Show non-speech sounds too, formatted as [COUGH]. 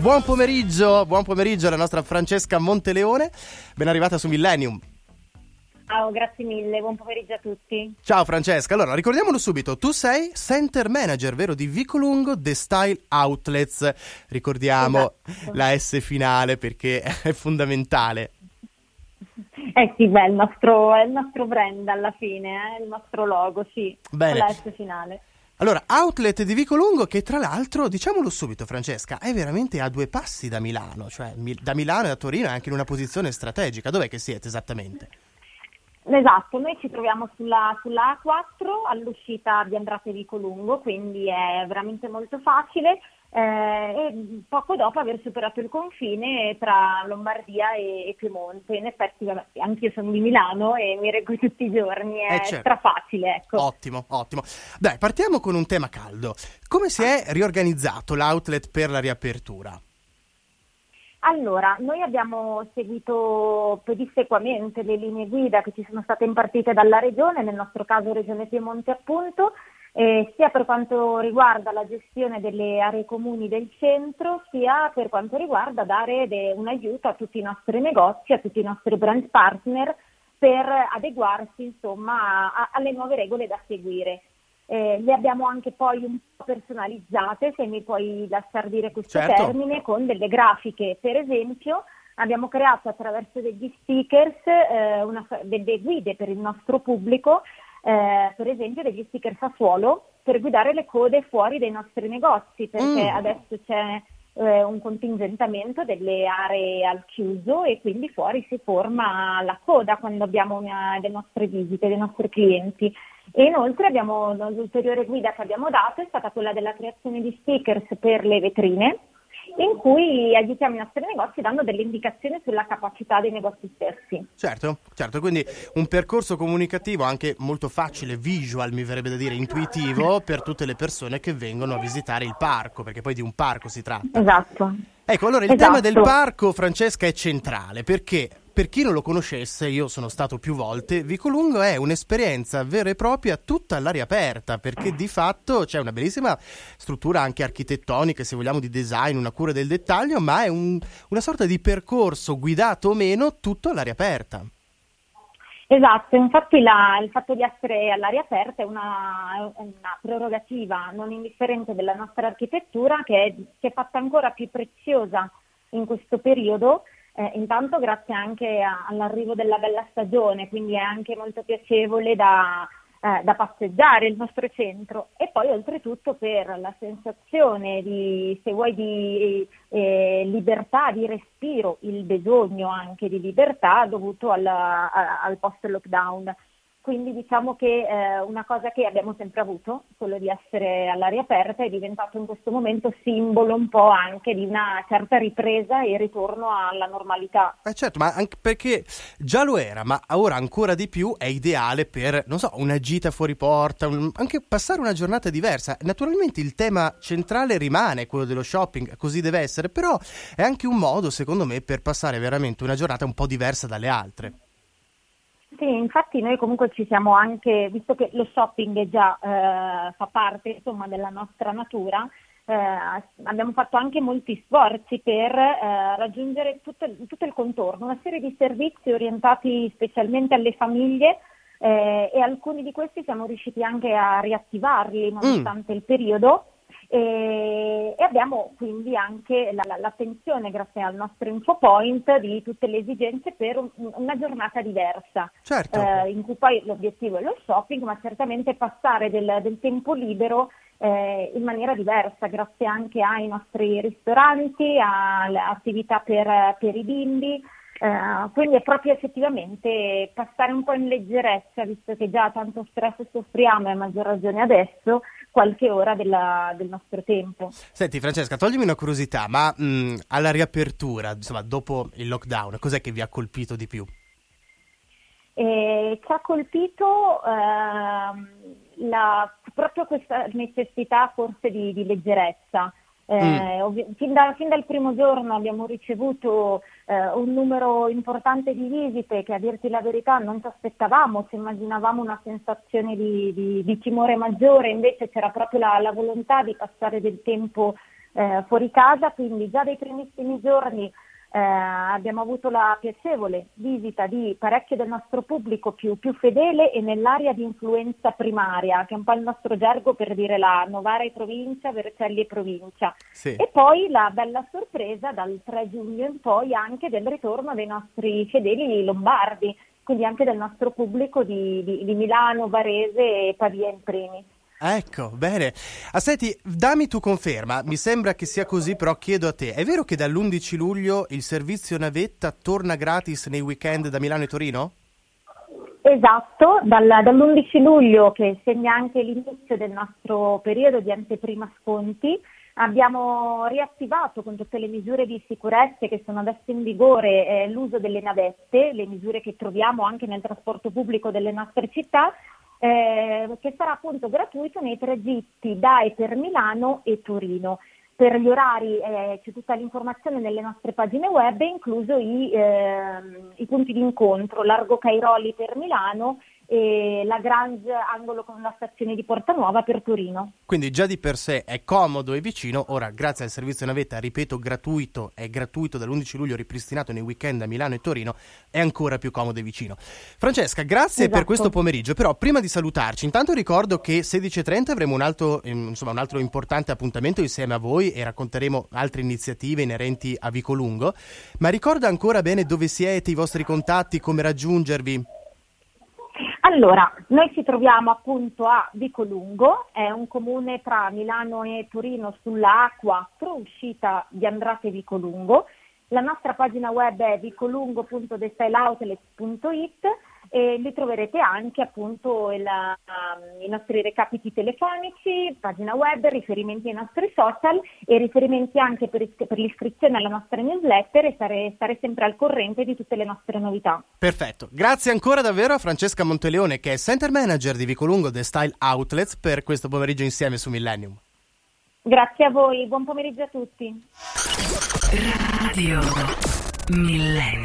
Buon pomeriggio, buon pomeriggio alla nostra Francesca Monteleone, ben arrivata su Millennium. Ciao, grazie mille, buon pomeriggio a tutti. Ciao Francesca, allora ricordiamolo subito, tu sei center manager, vero, di Vicolungo The Style Outlets, ricordiamo esatto. la S finale perché [LAUGHS] è fondamentale. Eh sì, beh, il nostro, è il nostro brand alla fine, eh? il nostro logo, sì, Bene. la S finale. Allora, outlet di Vicolungo che tra l'altro, diciamolo subito Francesca, è veramente a due passi da Milano, cioè da Milano e da Torino è anche in una posizione strategica. Dov'è che siete esattamente? Esatto, noi ci troviamo sulla, sulla A4 all'uscita di Andrate Vicolungo, quindi è veramente molto facile. Eh, e poco dopo aver superato il confine tra Lombardia e, e Piemonte. In effetti, anche io sono di Milano e mi reggo tutti i giorni, è Eh, certo. strafacile, ecco. Ottimo, ottimo. Dai, partiamo con un tema caldo. Come si è riorganizzato l'outlet per la riapertura? Allora, noi abbiamo seguito pedissequamente le linee guida che ci sono state impartite dalla Regione, nel nostro caso Regione Piemonte appunto, eh, sia per quanto riguarda la gestione delle aree comuni del centro, sia per quanto riguarda dare de- un aiuto a tutti i nostri negozi, a tutti i nostri brand partner per adeguarsi insomma a- alle nuove regole da seguire. Eh, le abbiamo anche poi un po' personalizzate, se mi puoi lasciar dire questo Certo. termine, con delle grafiche. Per esempio, abbiamo creato attraverso degli stickers eh, una- delle guide per il nostro pubblico, eh, per esempio degli stickers a suolo per guidare le code fuori dai nostri negozi, perché Mm. adesso c'è eh, un contingentamento delle aree al chiuso e quindi fuori si forma la coda quando abbiamo una, le nostre visite, dei nostri clienti. E inoltre abbiamo l'ulteriore guida che abbiamo dato è stata quella della creazione di stickers per le vetrine, in cui aiutiamo i nostri negozi dando delle indicazioni sulla capacità dei negozi stessi. Certo, certo, quindi un percorso comunicativo anche molto facile, visual, mi verrebbe da dire, intuitivo per tutte le persone che vengono a visitare il parco, perché poi di un parco si tratta. Esatto. Ecco, allora il Esatto. tema del parco, Francesca, è centrale perché, per chi non lo conoscesse, io sono stato più volte, Vicolungo è un'esperienza vera e propria tutta all'aria aperta, perché di fatto c'è una bellissima struttura anche architettonica, se vogliamo, di design, una cura del dettaglio, ma è un- una sorta di percorso guidato o meno tutto all'aria aperta. Esatto, infatti la- il fatto di essere all'aria aperta è una, una prerogativa non indifferente della nostra architettura che è, si è fatta ancora più preziosa in questo periodo, eh, intanto grazie anche a- all'arrivo della bella stagione, quindi è anche molto piacevole da, eh, da passeggiare il nostro centro e poi oltretutto per la sensazione di, se vuoi, di eh, libertà, di respiro, il bisogno anche di libertà dovuto alla- a- al post-lockdown. Quindi diciamo che eh, una cosa che abbiamo sempre avuto, quello di essere all'aria aperta, è diventato in questo momento simbolo un po' anche di una certa ripresa e ritorno alla normalità. Eh certo, ma anche perché già lo era, ma ora ancora di più è ideale per, non so, una gita fuori porta, un- anche passare una giornata diversa. Naturalmente il tema centrale rimane quello dello shopping, così deve essere, però è anche un modo, secondo me, per passare veramente una giornata un po' diversa dalle altre. Sì, infatti noi comunque ci siamo anche, visto che lo shopping è già, eh, fa parte insomma, della nostra natura, eh, abbiamo fatto anche molti sforzi per eh, raggiungere tutto, il- tutto il contorno, una serie di servizi orientati specialmente alle famiglie eh, e alcuni di questi siamo riusciti anche a riattivarli nonostante il periodo. E, e abbiamo quindi anche la- la- l'attenzione, grazie al nostro infopoint, di tutte le esigenze per un- una giornata diversa, Certo. eh, in cui poi l'obiettivo è lo shopping, ma certamente passare del, del tempo libero eh, in maniera diversa, grazie anche ai nostri ristoranti, alle attività per, per i bimbi. Eh, quindi è proprio effettivamente passare un po' in leggerezza, visto che già tanto stress soffriamo e a maggior ragione adesso, qualche ora della- del nostro tempo. Senti Francesca, toglimi una curiosità, ma mh, alla riapertura, insomma, dopo il lockdown, cos'è che vi ha colpito di più? E ci ha colpito ehm, la- proprio questa necessità forse di, di leggerezza. Eh, ovvi- fin, da- fin dal primo giorno abbiamo ricevuto eh, un numero importante di visite che a dirti la verità non ci aspettavamo, ci immaginavamo una sensazione di, di- di timore maggiore, invece c'era proprio la, la volontà di passare del tempo eh, fuori casa, quindi già dai primissimi giorni eh, abbiamo avuto la piacevole visita di parecchio del nostro pubblico più, più, fedele e nell'area di influenza primaria, che è un po' il nostro gergo per dire la Novara e provincia, Vercelli e provincia. Sì. E poi la bella sorpresa dal 3 giugno in poi anche del ritorno dei nostri fedeli lombardi, quindi anche del nostro pubblico di, di, di Milano, Varese e Pavia in primis. Ecco, bene. Assetti, dammi tu conferma, mi sembra che sia così, però chiedo a te, è vero che dall'11 luglio il servizio navetta torna gratis nei weekend da Milano e Torino? Esatto, dal, dall'11 luglio che segna anche l'inizio del nostro periodo di anteprima sconti, abbiamo riattivato con tutte le misure di sicurezza che sono adesso in vigore eh, l'uso delle navette, le misure che troviamo anche nel trasporto pubblico delle nostre città eh, che sarà appunto gratuito nei tragitti da e per Milano e Torino. Per gli orari eh, c'è tutta l'informazione nelle nostre pagine web, incluso i, eh, i punti di incontro, Largo Cairoli per Milano e la Grange angolo con la stazione di Porta Nuova per Torino. Quindi già di per sé è comodo e vicino, ora grazie al servizio navetta, ripeto, gratuito, è gratuito dall'11 luglio ripristinato nei weekend a Milano e Torino, è ancora più comodo e vicino. Francesca, grazie esatto. per questo pomeriggio, però prima di salutarci, intanto ricordo che 16.30 avremo un altro, insomma, un altro importante appuntamento insieme a voi e racconteremo altre iniziative inerenti a Vicolungo, ma ricorda ancora bene dove siete, i vostri contatti, come raggiungervi? Allora, noi ci troviamo appunto a Vicolungo, è un comune tra Milano e Torino sulla A4, uscita di Andrate Vicolungo. La nostra pagina web è vicolungo.destyleoutlets.it e lì troverete anche appunto il, um, i nostri recapiti telefonici, pagina web, riferimenti ai nostri social e riferimenti anche per, per l'iscrizione alla nostra newsletter e stare, stare, sempre al corrente di tutte le nostre novità. Perfetto, grazie ancora davvero a Francesca Monteleone che è Center Manager di Vicolungo The Style Outlets per questo pomeriggio insieme su Millennium. Grazie a voi, buon pomeriggio a tutti. Radio Millennium.